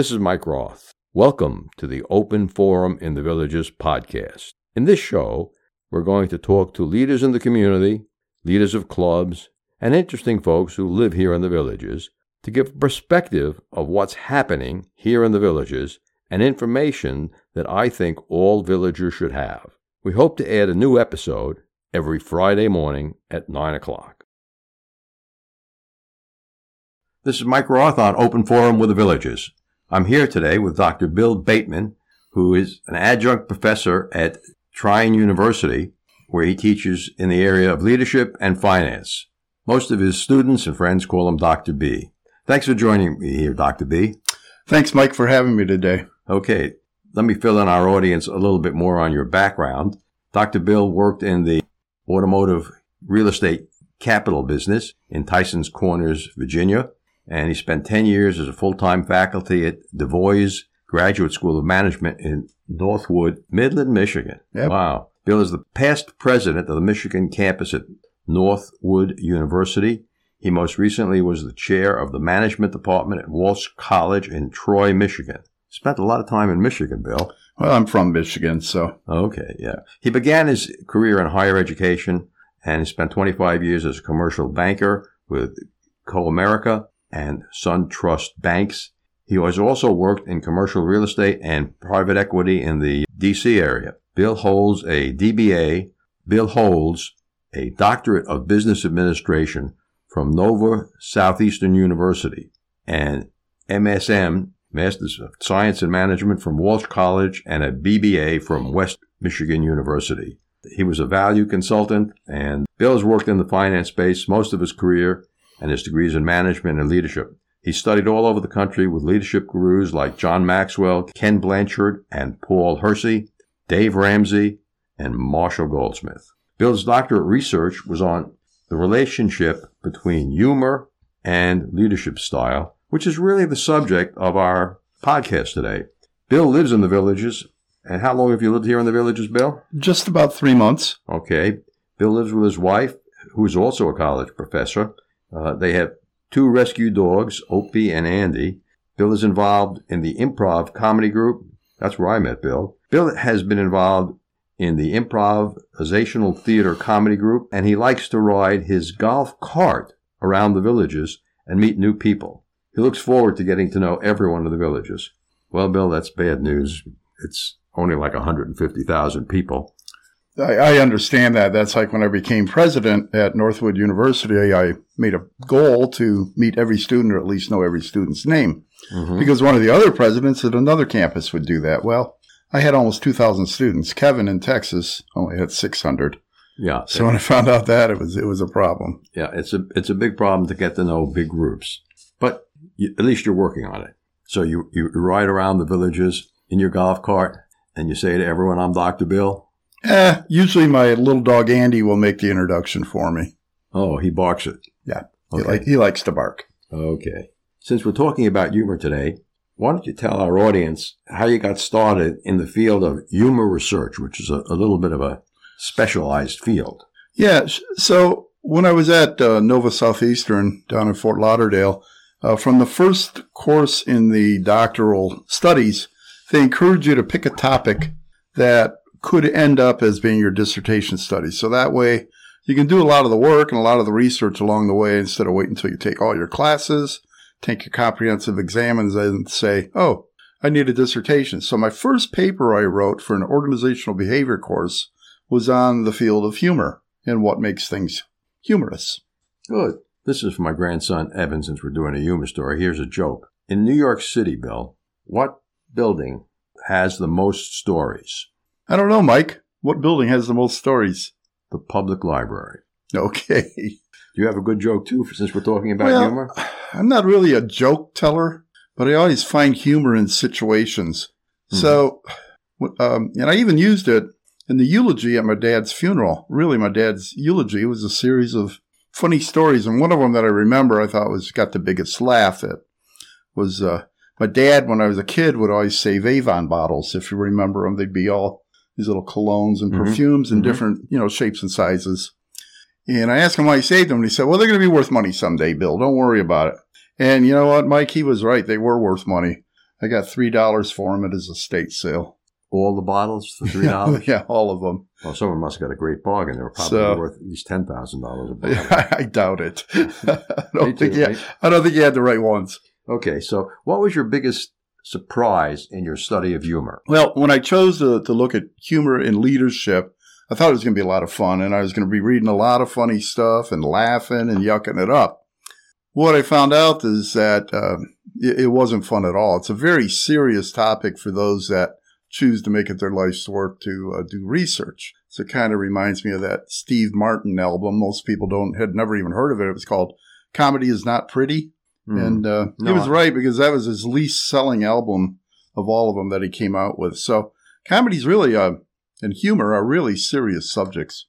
This is Mike Roth. Welcome to the Open Forum in the Villages podcast. In this show, we're going to talk to leaders in the community, leaders of clubs, and interesting folks who live here in the villages to give perspective of what's happening here in the villages and information that I think all villagers should have. We hope to add a new episode every Friday morning at 9 o'clock. This is Mike Roth on Open Forum with the Villages. I'm here today with Dr. Bill Bateman, who is an adjunct professor at Trine University, where he teaches in the area of leadership and finance. Most of his students and friends call him Dr. B. Thanks for joining me here, Dr. B. Thanks, Mike, for having me today. Okay, let me fill in our audience a little bit more on your background. Dr. Bill worked in the automotive real estate capital business in Tyson's Corners, Virginia, and he spent 10 years as a full-time faculty at DeVos Graduate School of Management in Northwood, Midland, Michigan. Yep. Wow. Bill is the past president of the Michigan campus at Northwood University. He most recently was the chair of the management department at Walsh College in Troy, Michigan. Spent a lot of time in Michigan, Bill. Well, I'm from Michigan, so Okay, yeah. He began his career in higher education and spent 25 years as a commercial banker with Comerica and SunTrust Banks. He has also worked in commercial real estate and private equity in the DC area. Bill holds a DBA. Bill holds a doctorate of business administration from Nova Southeastern University and MSM, Masters of Science and Management from Walsh College and a BBA from West Michigan University. He was a value consultant and Bill has worked in the finance space most of his career and his degrees in management and leadership. He studied all over the country with leadership gurus like John Maxwell, Ken Blanchard, and Paul Hersey, Dave Ramsey, and Marshall Goldsmith. Bill's doctorate research was on the relationship between humor and leadership style, which is really the subject of our podcast today. Bill lives in the villages. And how long have you lived here in the villages, Bill? just about three months. Okay. Bill lives with his wife, who is also a college professor. Uh, they have two rescue dogs, Opie and Andy. Bill is involved in the improv comedy group. That's where I met Bill. Bill has been involved in the improvisational theater comedy group, and he likes to ride his golf cart around the villages and meet new people. He looks forward to getting to know everyone in the villages. Well, Bill, that's bad news. It's only like 150,000 people. I, I understand that. That's like when I became president at Northwood University, I made a goal to meet every student or at least know every student's name. Mhm. Because one of the other presidents at another campus would do that. Well, I had almost 2,000 students. Kevin in Texas only had 600. Yeah. So when I found out that, it was it was a problem. Yeah, it's a it's a big problem to get to know big groups, but you, at least you're working on it. So you you ride around the villages in your golf cart, and you say to everyone, "I'm Doctor Bill." Eh, usually my little dog Andy will make the introduction for me. Oh, he barks it. Yeah. He, like, he likes to bark. okay. Since we're talking about humor today, why don't you tell our audience how you got started in the field of humor research, which is a, a little bit of a specialized field. Yeah. So when I was at uh, Nova Southeastern down in Fort Lauderdale, uh, from the first course in the doctoral studies, they encourage you to pick a topic that could end up as being your dissertation study. So that way you can do a lot of the work and a lot of the research along the way instead of waiting until you take all your classes, take your comprehensive exams and say, oh, I need a dissertation. So my first paper I wrote for an organizational behavior course was on the field of humor and what makes things humorous. Good. This is for my grandson Evan, since we're doing a humor story. Here's a joke. In New York City, Bill, what building has the most stories? I don't know, Mike. What building has the most stories? The public library. Okay. Do you have a good joke too, since we're talking about Well, humor? I'm not really a joke teller, but I always find humor in situations. So, um, and I even used it in the eulogy at my dad's funeral. Really, my dad's eulogy was a series of funny stories, and one of them that I remember I thought was got the biggest laugh at was uh, my dad when I was a kid would always save Avon bottles. If you remember them, they'd be all these little colognes and Mhm. perfumes in Mhm. different you know shapes and sizes. And I asked him why he saved them, and he said, "Well, they're going to be worth money someday, Bill. Don't worry about it." And you know what, Mike? He was right. They were worth money. I got three dollars for them at his estate sale. All the bottles for three dollars. yeah, all of them. Well, someone must have got a great bargain. They were probably So- worth at least ten thousand dollars a bottle. I doubt it. I don't think too, right? I don't think he had the right ones. Okay, so what was your biggest surprise in your study of humor? Well, when I chose to, to look at humor in leadership, I thought it was going to be a lot of fun, and I was going to be reading a lot of funny stuff and laughing and yucking it up. What I found out is that uh, it, it wasn't fun at all. It's a very serious topic for those that choose to make it their life's work to uh, do research. So it kind of reminds me of that Steve Martin album. Most people don't had never even heard of it. It was called "Comedy Is Not Pretty." Hmm. And uh, No, he was right because that was his least selling album of all of them that he came out with. So comedy's really uh, and humor are really serious subjects.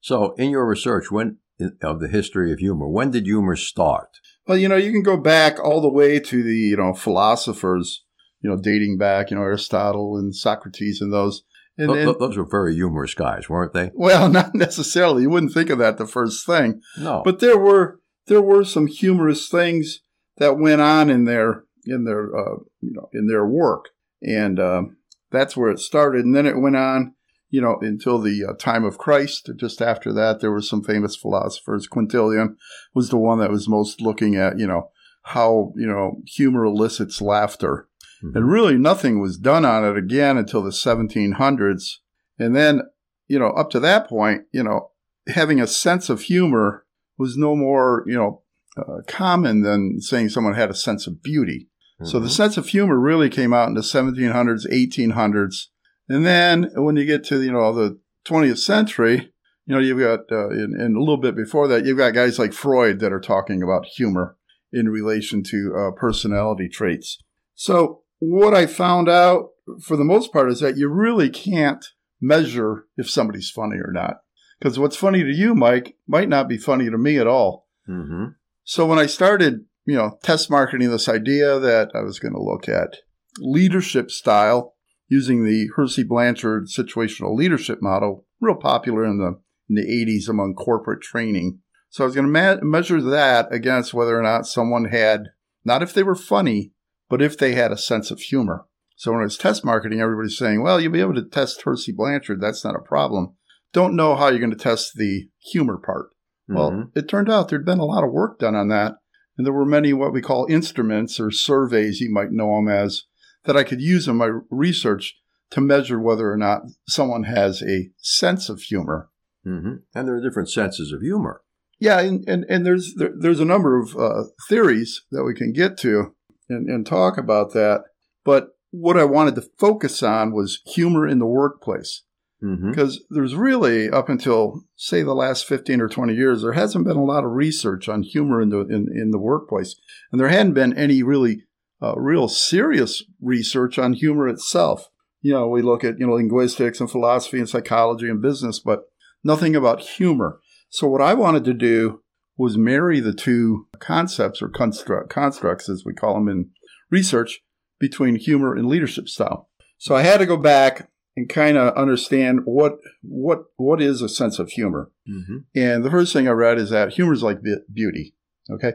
so, in your research, when of the history of humor, when did humor start? Well, you know, you can go back all the way to the you know philosophers, you know, dating back, you know, Aristotle and Socrates and those. And, Th- and- those were very humorous guys, weren't they? well, not necessarily. You wouldn't think of that the first thing, No, but there were there were some humorous things that went on in their in their uh, you know in their work, and um, that's where it started. And then it went on, you know, until the uh, time of Christ. Just after that, there were some famous philosophers. Quintilian was the one that was most looking at, you know, how you know humor elicits laughter, Mhm. and really nothing was done on it again until the 1700s. And then, you know, up to that point, you know, having a sense of humor was no more, you know, uh, common than saying someone had a sense of beauty. So the Mhm. sense of humor really came out in the 1700s, 1800s. And then when you get to, you know, the 20th century, you know, you've got, uh, and a little bit before that, you've got guys like Freud that are talking about humor in relation to uh, personality traits. So what I found out for the most part is that you really can't measure if somebody's funny or not. Because what's funny to you, Mike, might not be funny to me at all. Mhm. So when I started, you know, test marketing this idea that I was going to look at leadership style using the Hersey Blanchard situational leadership model, real popular in the in the 80s among corporate training. So I was going to ma- measure that against whether or not someone had not if they were funny, but if they had a sense of humor. So when I was test marketing, everybody's saying, "Well, you'll be able to test Hersey Blanchard. That's not a problem." Don't know how you're going to test the humor part. Well, Mhm. it turned out there'd been a lot of work done on that. And there were many what we call instruments or surveys, you might know them as, that I could use in my research to measure whether or not someone has a sense of humor. Mhm. and there are different senses of humor. Yeah, and, and, and there's there, there's a number of uh, theories that we can get to and, and talk about that. But what I wanted to focus on was humor in the workplace. Mhm. because there's really up until say the last 15 or 20 years there hasn't been a lot of research on humor in the in, in the workplace. And there hadn't been any really uh, real serious research on humor itself. You know we look at you know linguistics and philosophy and psychology and business but nothing about humor. So what i wanted to do was marry the two concepts or construct, constructs as we call them in research between humor and leadership style. So i had to go back and kind of understand what what what is a sense of humor. Mhm. And the first thing I read is that humor is like beauty. Okay,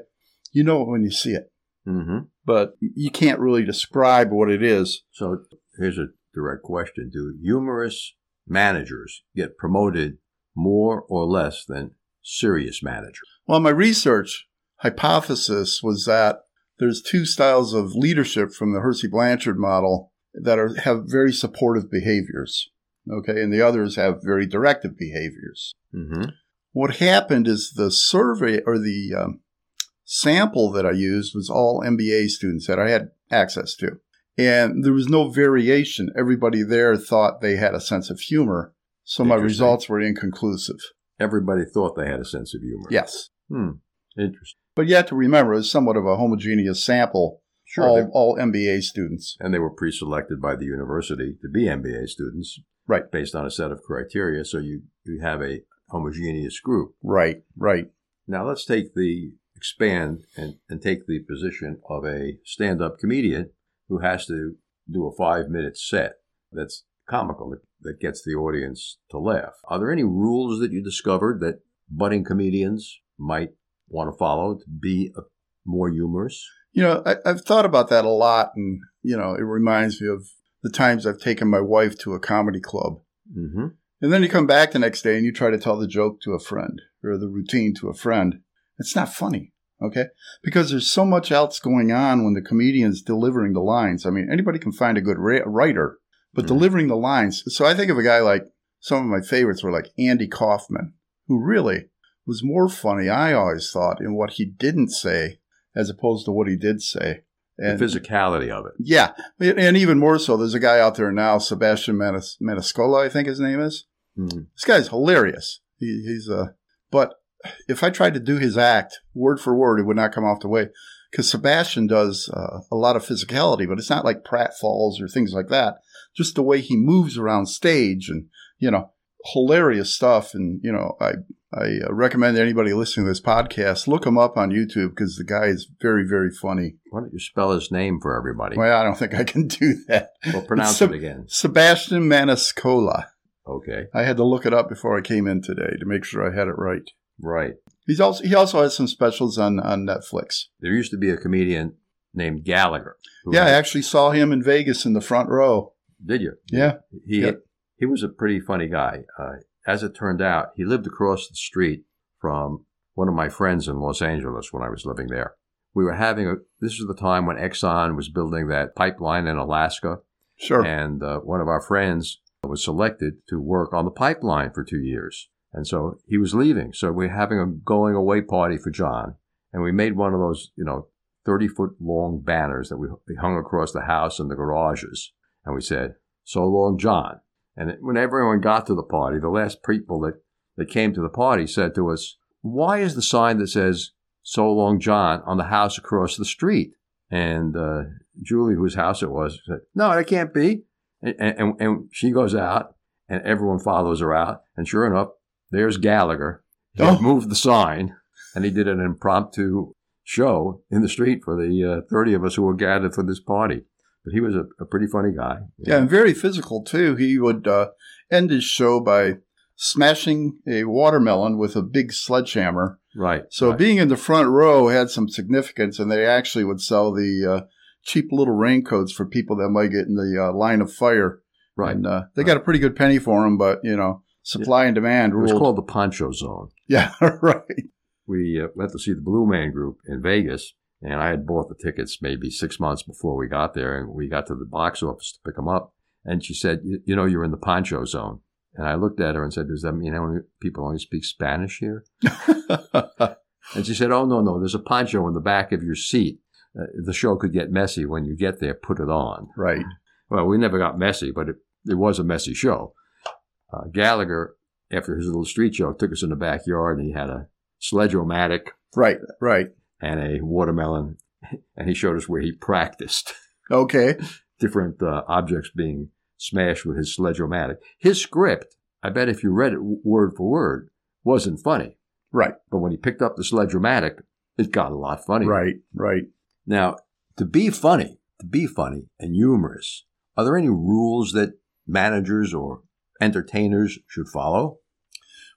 you know it when you see it, Mhm. but you can't really describe what it is. So here's a direct question: Do humorous managers get promoted more or less than serious managers? Well, my research hypothesis was that there's two styles of leadership from the Hersey Blanchard model that are have very supportive behaviors. Okay, and the others have very directive behaviors. Mm-hmm. What happened is the survey or the um, sample that I used was all MBA students that I had access to. And there was no variation. Everybody there thought they had a sense of humor. So my results were inconclusive. Everybody thought they had a sense of humor. Yes. Hmm. Interesting. But you have to remember, it's somewhat of a homogeneous sample, Sure. all, they- all MBA students. and they were pre-selected by the university to be MBA students, Right. Based on a set of criteria, so you you have a homogeneous group. Right, right. Now let's take the expand and, and take the position of a stand-up comedian who has to do a five-minute set that's comical that, that gets the audience to laugh. Are there any rules that you discovered that budding comedians might want to follow to be uh, more humorous? You know, I, I've thought about that a lot, and you know, it reminds me of the times I've taken my wife to a comedy club. Mm-hmm. And then you come back the next day and you try to tell the joke to a friend or the routine to a friend. It's not funny, okay? Because there's so much else going on when the comedian's delivering the lines. I mean, anybody can find a good ra- writer, but Mhm. delivering the lines. So I think of a guy like some of my favorites were like Andy Kaufman, who really was more funny, I always thought, in what he didn't say as opposed to what he did say. The physicality of it. Yeah, and even more so, there's a guy out there now, Sebastian Manis- Maniscola, I think his name is. Mhm. This guy's hilarious. He, he's uh, but if I tried to do his act word for word, it would not come off the way. Because Sebastian does uh, a lot of physicality, but it's not like pratfalls or things like that. Just the way he moves around stage, and you know, hilarious stuff. And you know, I I uh, recommend anybody listening to this podcast look him up on YouTube because the guy is very very funny. Why don't you spell his name for everybody? Well, I don't think I can do that. Well, pronounce Seb- it again. Sebastian Maniscola. Okay. I had to look it up before I came in today to make sure I had it right. Right. He's also he also has some specials on on Netflix. There used to be a comedian named Gallagher. Yeah, I actually saw him in Vegas in the front row. did you? Yeah. He. He was a pretty funny guy. Uh, as it turned out, he lived across the street from one of my friends in Los Angeles when I was living there. We were having a. This was the time when Exxon was building that pipeline in Alaska, Sure. and uh, one of our friends was selected to work on the pipeline for two years. And so he was leaving. So we're having a going away party for John. And we made one of those, you know, 30 foot long banners that we, we hung across the house and the garages. And we said, So long, John. And when everyone got to the party, the last people that, that came to the party said to us, Why is the sign that says, So long, John, on the house across the street? And uh, Julie, whose house it was, said, No, that can't be. And, and, and she goes out, and everyone follows her out. And sure enough, there's Gallagher. He Oh. moved the sign, and he did an impromptu show in the street for the uh, 30 of us who were gathered for this party. But he was a, a pretty funny guy. yeah, and very physical too. He would uh, end his show by smashing a watermelon with a big sledgehammer. Right. So right. being in the front row had some significance, and they actually would sell the uh, cheap little raincoats for people that might get in the uh, line of fire. right. And uh, they got a pretty good penny for them, but you know, supply and demand It was called the Poncho Zone. yeah, right. we uh, went to see the Blue Man Group in Vegas, and I had bought the tickets maybe six months before we got there, and we got to the box office to pick them up. And she said, "You know, you're in the Poncho Zone." And I looked at her and said, "Does that mean only people only speak Spanish here?" And she said, "Oh no, no, there's a poncho in the back of your seat. Uh, the show could get messy when you get there. Put it on." right. Well, we never got messy, but it, it was a messy show. Uh, Gallagher, after his little street show, took us in the backyard and he had a sledge-o-matic Right. Right. And a watermelon, and he showed us where he practiced Okay. different uh, objects being smashed with his sledge-o-matic. His script, I bet if you read it word for word, wasn't funny. Right. But when he picked up the sledge-o-matic, it got a lot funnier. Right. Right. Now, to be funny, to be funny and humorous, are there any rules that managers or entertainers should follow?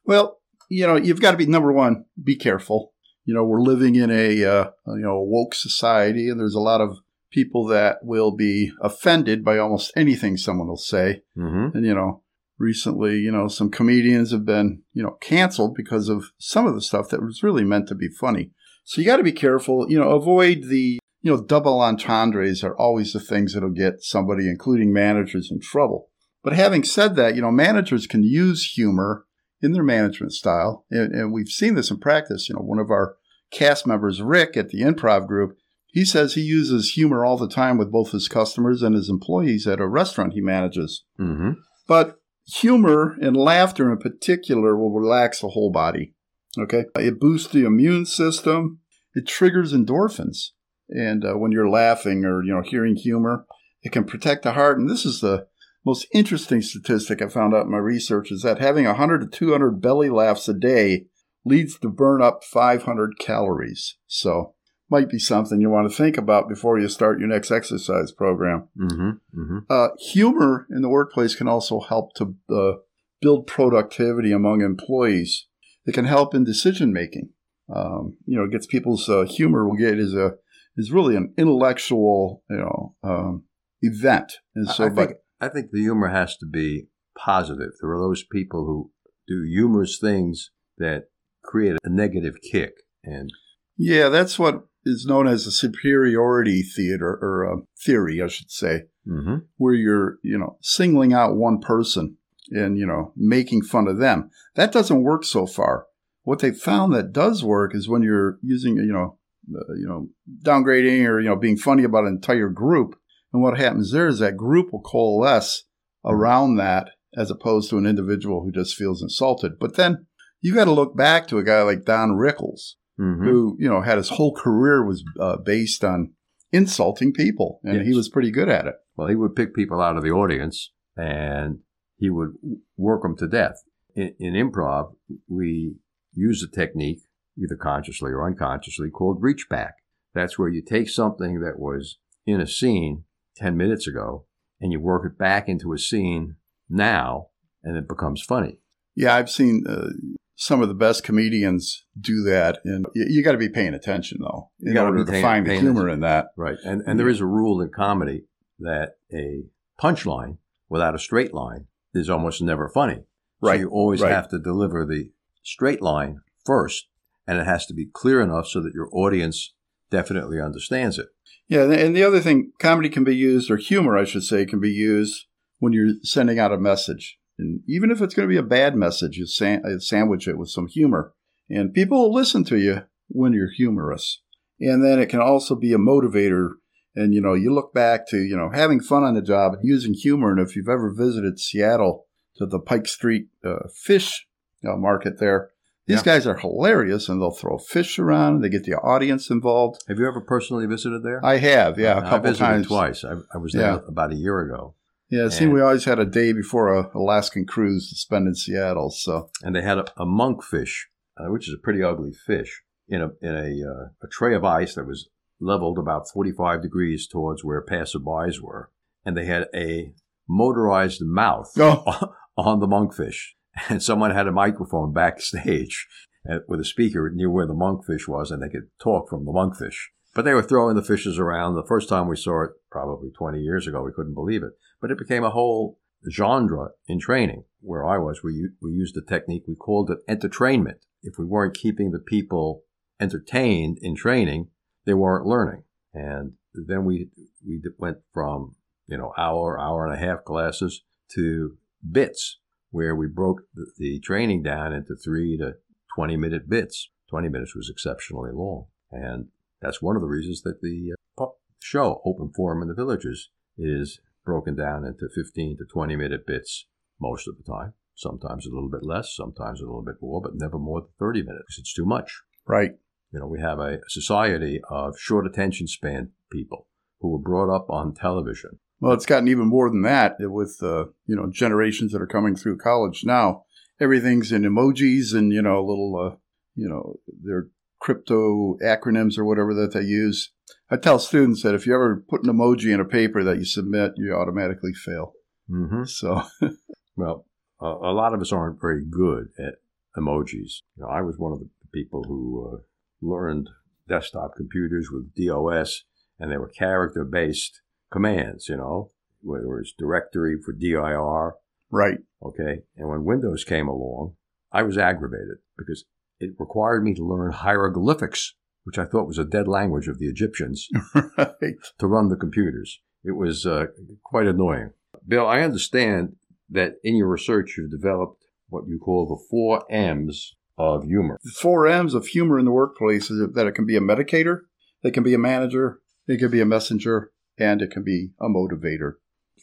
Well, you know, you've got to be number one. Be careful. You know, we're living in a uh, you know woke society, and there's a lot of people that will be offended by almost anything someone will say. Mm-hmm. And you know, recently, you know, some comedians have been you know canceled because of some of the stuff that was really meant to be funny. So you got to be careful. You know, avoid the you know double entendres are always the things that'll get somebody, including managers, in trouble. But having said that, you know, managers can use humor in their management style. And, and we've seen this in practice. You know, one of our cast members, Rick, at the improv group, he says he uses humor all the time with both his customers and his employees at a restaurant he manages. Mm-hmm. But humor and laughter in particular will relax the whole body. Okay. It boosts the immune system. It triggers endorphins. And uh, when you're laughing or, you know, hearing humor, it can protect the heart. And this is the most interesting statistic I found out in my research is that having 100 to 200 belly laughs a day leads to burn up 500 calories. So might be something you want to think about before you start your next exercise program. Mm-hmm. Mm-hmm. Uh, humor in the workplace can also help to uh, build productivity among employees. It can help in decision making. Um, you know, it gets people's uh, humor will get is a is really an intellectual, you know, um, event. And so, I, I but think I think the humor has to be positive. There are those people who do humorous things that create a negative kick, and yeah, that's what is known as a superiority theater or a theory, I should say, mm-hmm. where you're, you know, singling out one person and, you know, making fun of them. That doesn't work so far. What they found that does work is when you're using, you know, uh, you know, downgrading or, you know, being funny about an entire group. And what happens there is that group will coalesce around that as opposed to an individual who just feels insulted. But then you got to look back to a guy like Don Rickles, Mm-hmm. who, you know, had his whole career was uh, based on insulting people and Yes. he was pretty good at it. well, he would pick people out of the audience and he would work them to death. In, in improv, we use a technique, either consciously or unconsciously, called reach back. That's where you take something that was in a scene 10 minutes ago and you work it back into a scene now and it becomes funny. Yeah, I've seen uh, some of the best comedians do that, and you, you got to be paying attention though You in gotta order to find the humor in that. Right. And, and there is a rule in comedy that a punchline without a straight line is almost never funny. Right, So you always right. have to deliver the straight line first, and it has to be clear enough so that your audience definitely understands it. Yeah, and the other thing, comedy can be used, or humor, I should say, can be used when you're sending out a message. And even if it's going to be a bad message, you sandwich it with some humor. And people will listen to you when you're humorous. And then it can also be a motivator. And, you know, you look back to, you know, having fun on the job and using humor. And if you've ever visited Seattle to the Pike Street uh, fish uh, market there, these Yeah. guys are hilarious and they'll throw fish around. And they get the audience involved. Have you ever personally visited there? I have, yeah, a I couple visited times. twice. I, I was there Yeah. about a year ago, Yeah, it seemed we always had a day before a Alaskan cruise to spend in Seattle. So and they had a, a monkfish, uh, which is a pretty ugly fish, in a in a uh, a tray of ice that was leveled about forty five degrees towards where passerbys were, and they had a motorized mouth oh, on the monkfish, and someone had a microphone backstage uh, with a speaker near where the monkfish was, and they could talk from the monkfish. But they were throwing the fishes around. The first time we saw it, probably 20 years ago, we couldn't believe it. But it became a whole genre in training. Where I was, we, we used a technique, we called it entertainment. If we weren't keeping the people entertained in training, they weren't learning. And then we, we went from, you know, hour, hour and a half classes to bits, where we broke the, training down into three to 20 minute bits. 20 minutes was exceptionally long. And that's one of the reasons that the uh, show, Open Forum in the Villages, is broken down into 15 to 20 minute bits most of the time. Sometimes a little bit less, sometimes a little bit more, but never more than 30 minutes. It's too much. right. You know, we have a society of short attention span people who were brought up on television. Well, it's gotten even more than that with uh, you know generations that are coming through college now. Everything's in emojis and you know little uh, you know their crypto acronyms or whatever that they use. I tell students that if you ever put an emoji in a paper that you submit, you automatically fail. Mm-hmm. So Well, a, a lot of us aren't very good at emojis. You know, I was one of the people who uh, learned desktop computers with DOS, and they were character based commands, you know, whether it was directory for DIR, right, okay? And when Windows came along, I was aggravated because it required me to learn hieroglyphics, which I thought was a dead language of the Egyptians, right. to run the computers. It was uh, quite annoying. Bill, I understand that in your research you've developed what you call the four M's of humor. The four M's of humor in the workplace is that it can be a medicator, it can be a manager, it can be a messenger, and it can be a motivator.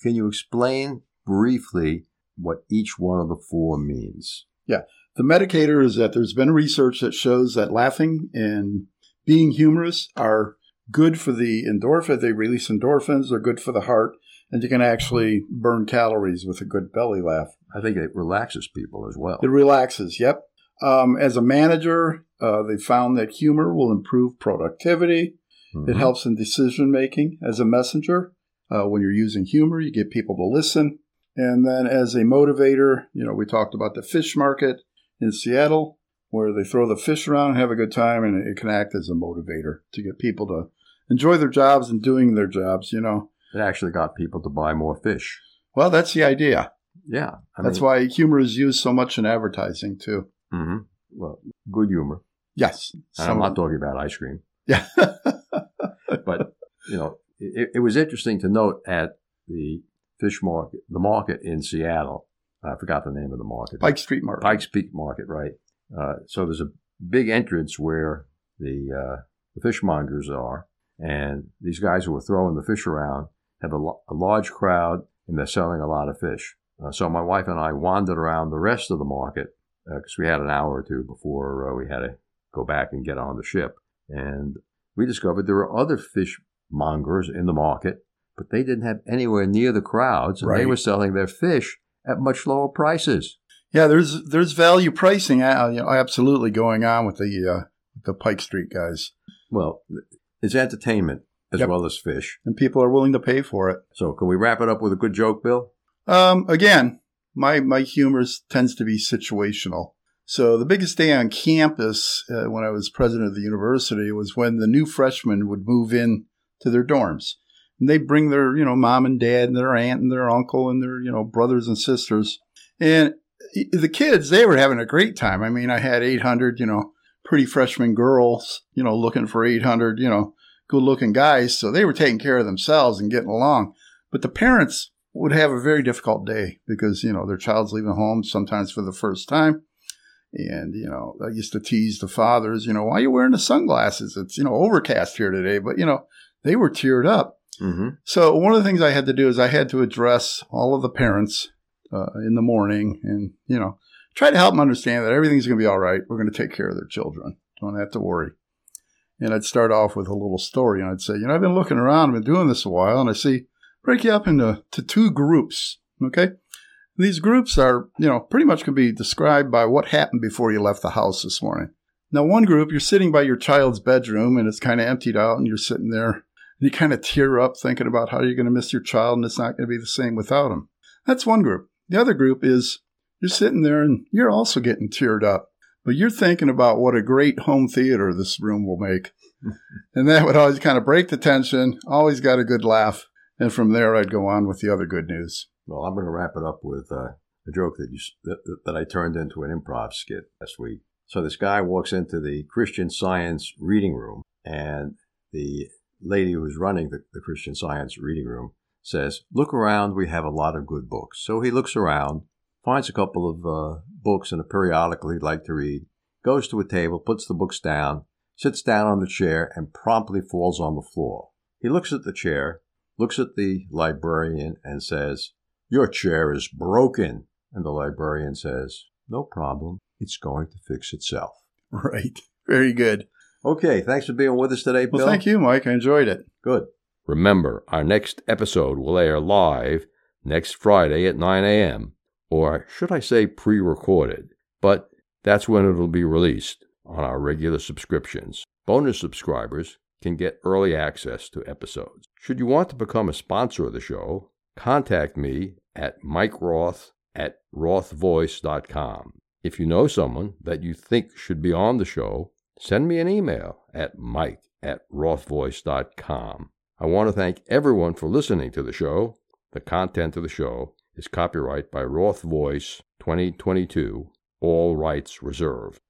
Can you explain briefly what each one of the four means? Yeah. The medicator is that there's been research that shows that laughing and being humorous are good for the endorphin. They release endorphins, they're good for the heart, and you can actually burn calories with a good belly laugh. I think it relaxes people as well. It relaxes, yep. Um, as a manager, uh, they found that humor will improve productivity. Mhm. It helps in decision making. As a messenger, uh, when you're using humor, you get people to listen. And then as a motivator, you know, we talked about the fish market in Seattle, where they throw the fish around and have a good time, and it can act as a motivator to get people to enjoy their jobs and doing their jobs, you know. It actually got people to buy more fish. Well, that's the idea. Yeah. I that's mean, why humor is used so much in advertising, too. Mm-hmm. Well, good humor. Yes. And I'm not talking about ice cream. yeah. But, you know, it, it was interesting to note at the fish market, the market in Seattle. I forgot the name of the market. Pike Street Market. Pikes Peak Market, right? Uh, so there's a big entrance where the, uh, the fishmongers are, and these guys who are throwing the fish around have a, large crowd, and they're selling a lot of fish. Uh, so my wife and I wandered around the rest of the market because we had an hour or two before uh, we had to go back and get on the ship, and we discovered there were other fishmongers in the market, but they didn't have anywhere near the crowds, and they were selling their fish at much lower prices. Yeah, there's there's value pricing uh, you know, absolutely going on with the uh, the Pike Street guys, Well, it's entertainment as Yep. well as fish. and people are willing to pay for it. So, can we wrap it up with a good joke, Bill? Um, again, my my humor tends to be situational. So the biggest day on campus uh, when I was president of the university was when the new freshmen would move in to their dorms. And they bring their, you know, mom and dad and their aunt and their uncle and their, you know, brothers and sisters. And the kids, they were having a great time. I mean, I had 800, you know, pretty freshman girls, you know, looking for 800, you know, good looking guys. So they were taking care of themselves and getting along. But the parents would have a very difficult day because, you know, their child's leaving home sometimes for the first time. And, you know, I used to tease the fathers, you know, why are you wearing the sunglasses? It's, you know, overcast here today. But, you know, they were teared up. Mm-hmm. So one of the things I had to do is I had to address all of the parents uh, in the morning and, you know, try to help them understand that everything's going to be all right. We're going to take care of their children. Don't have to worry. And I'd start off with a little story and I'd say, you know, I've been looking around, I've been doing this a while, and I see break you up into to two groups. Okay. These groups are, you know, pretty much can be described by what happened before you left the house this morning. Now, one group, you're sitting by your child's bedroom and it's kind of emptied out and you're sitting there and you kind of tear up thinking about how you're going to miss your child and it's not going to be the same without him. That's one group. The other group is you're sitting there and you're also getting teared up, but you're thinking about what a great home theater this room will make. and that would always kind of break the tension, always got a good laugh. And from there, I'd go on with the other good news. Well, I'm going to wrap it up with uh, a joke that you that, that I turned into an improv skit last week. So this guy walks into the Christian Science reading room, and the lady who's running the, the Christian Science reading room says, "Look around. We have a lot of good books." So he looks around, finds a couple of uh, books and a periodical he'd like to read, goes to a table, puts the books down, sits down on the chair, and promptly falls on the floor. He looks at the chair, looks at the librarian, and says, Your chair is broken. And the librarian says, No problem. It's going to fix itself. Right. Very good. Okay, thanks for being with us today, Bill. Well, thank you, Mike. I enjoyed it. Good. Remember, our next episode will air live next Friday at 9 a.m., or should I say pre recorded, but that's when it'll be released on our regular subscriptions. Bonus subscribers can get early access to episodes. Should you want to become a sponsor of the show, contact me at Mike Roth at rothvoice.com. If you know someone that you think should be on the show, send me an email at mike at rothvoice.com. I want to thank everyone for listening to the show. The content of the show is copyright by Roth Voice 2022, all rights reserved.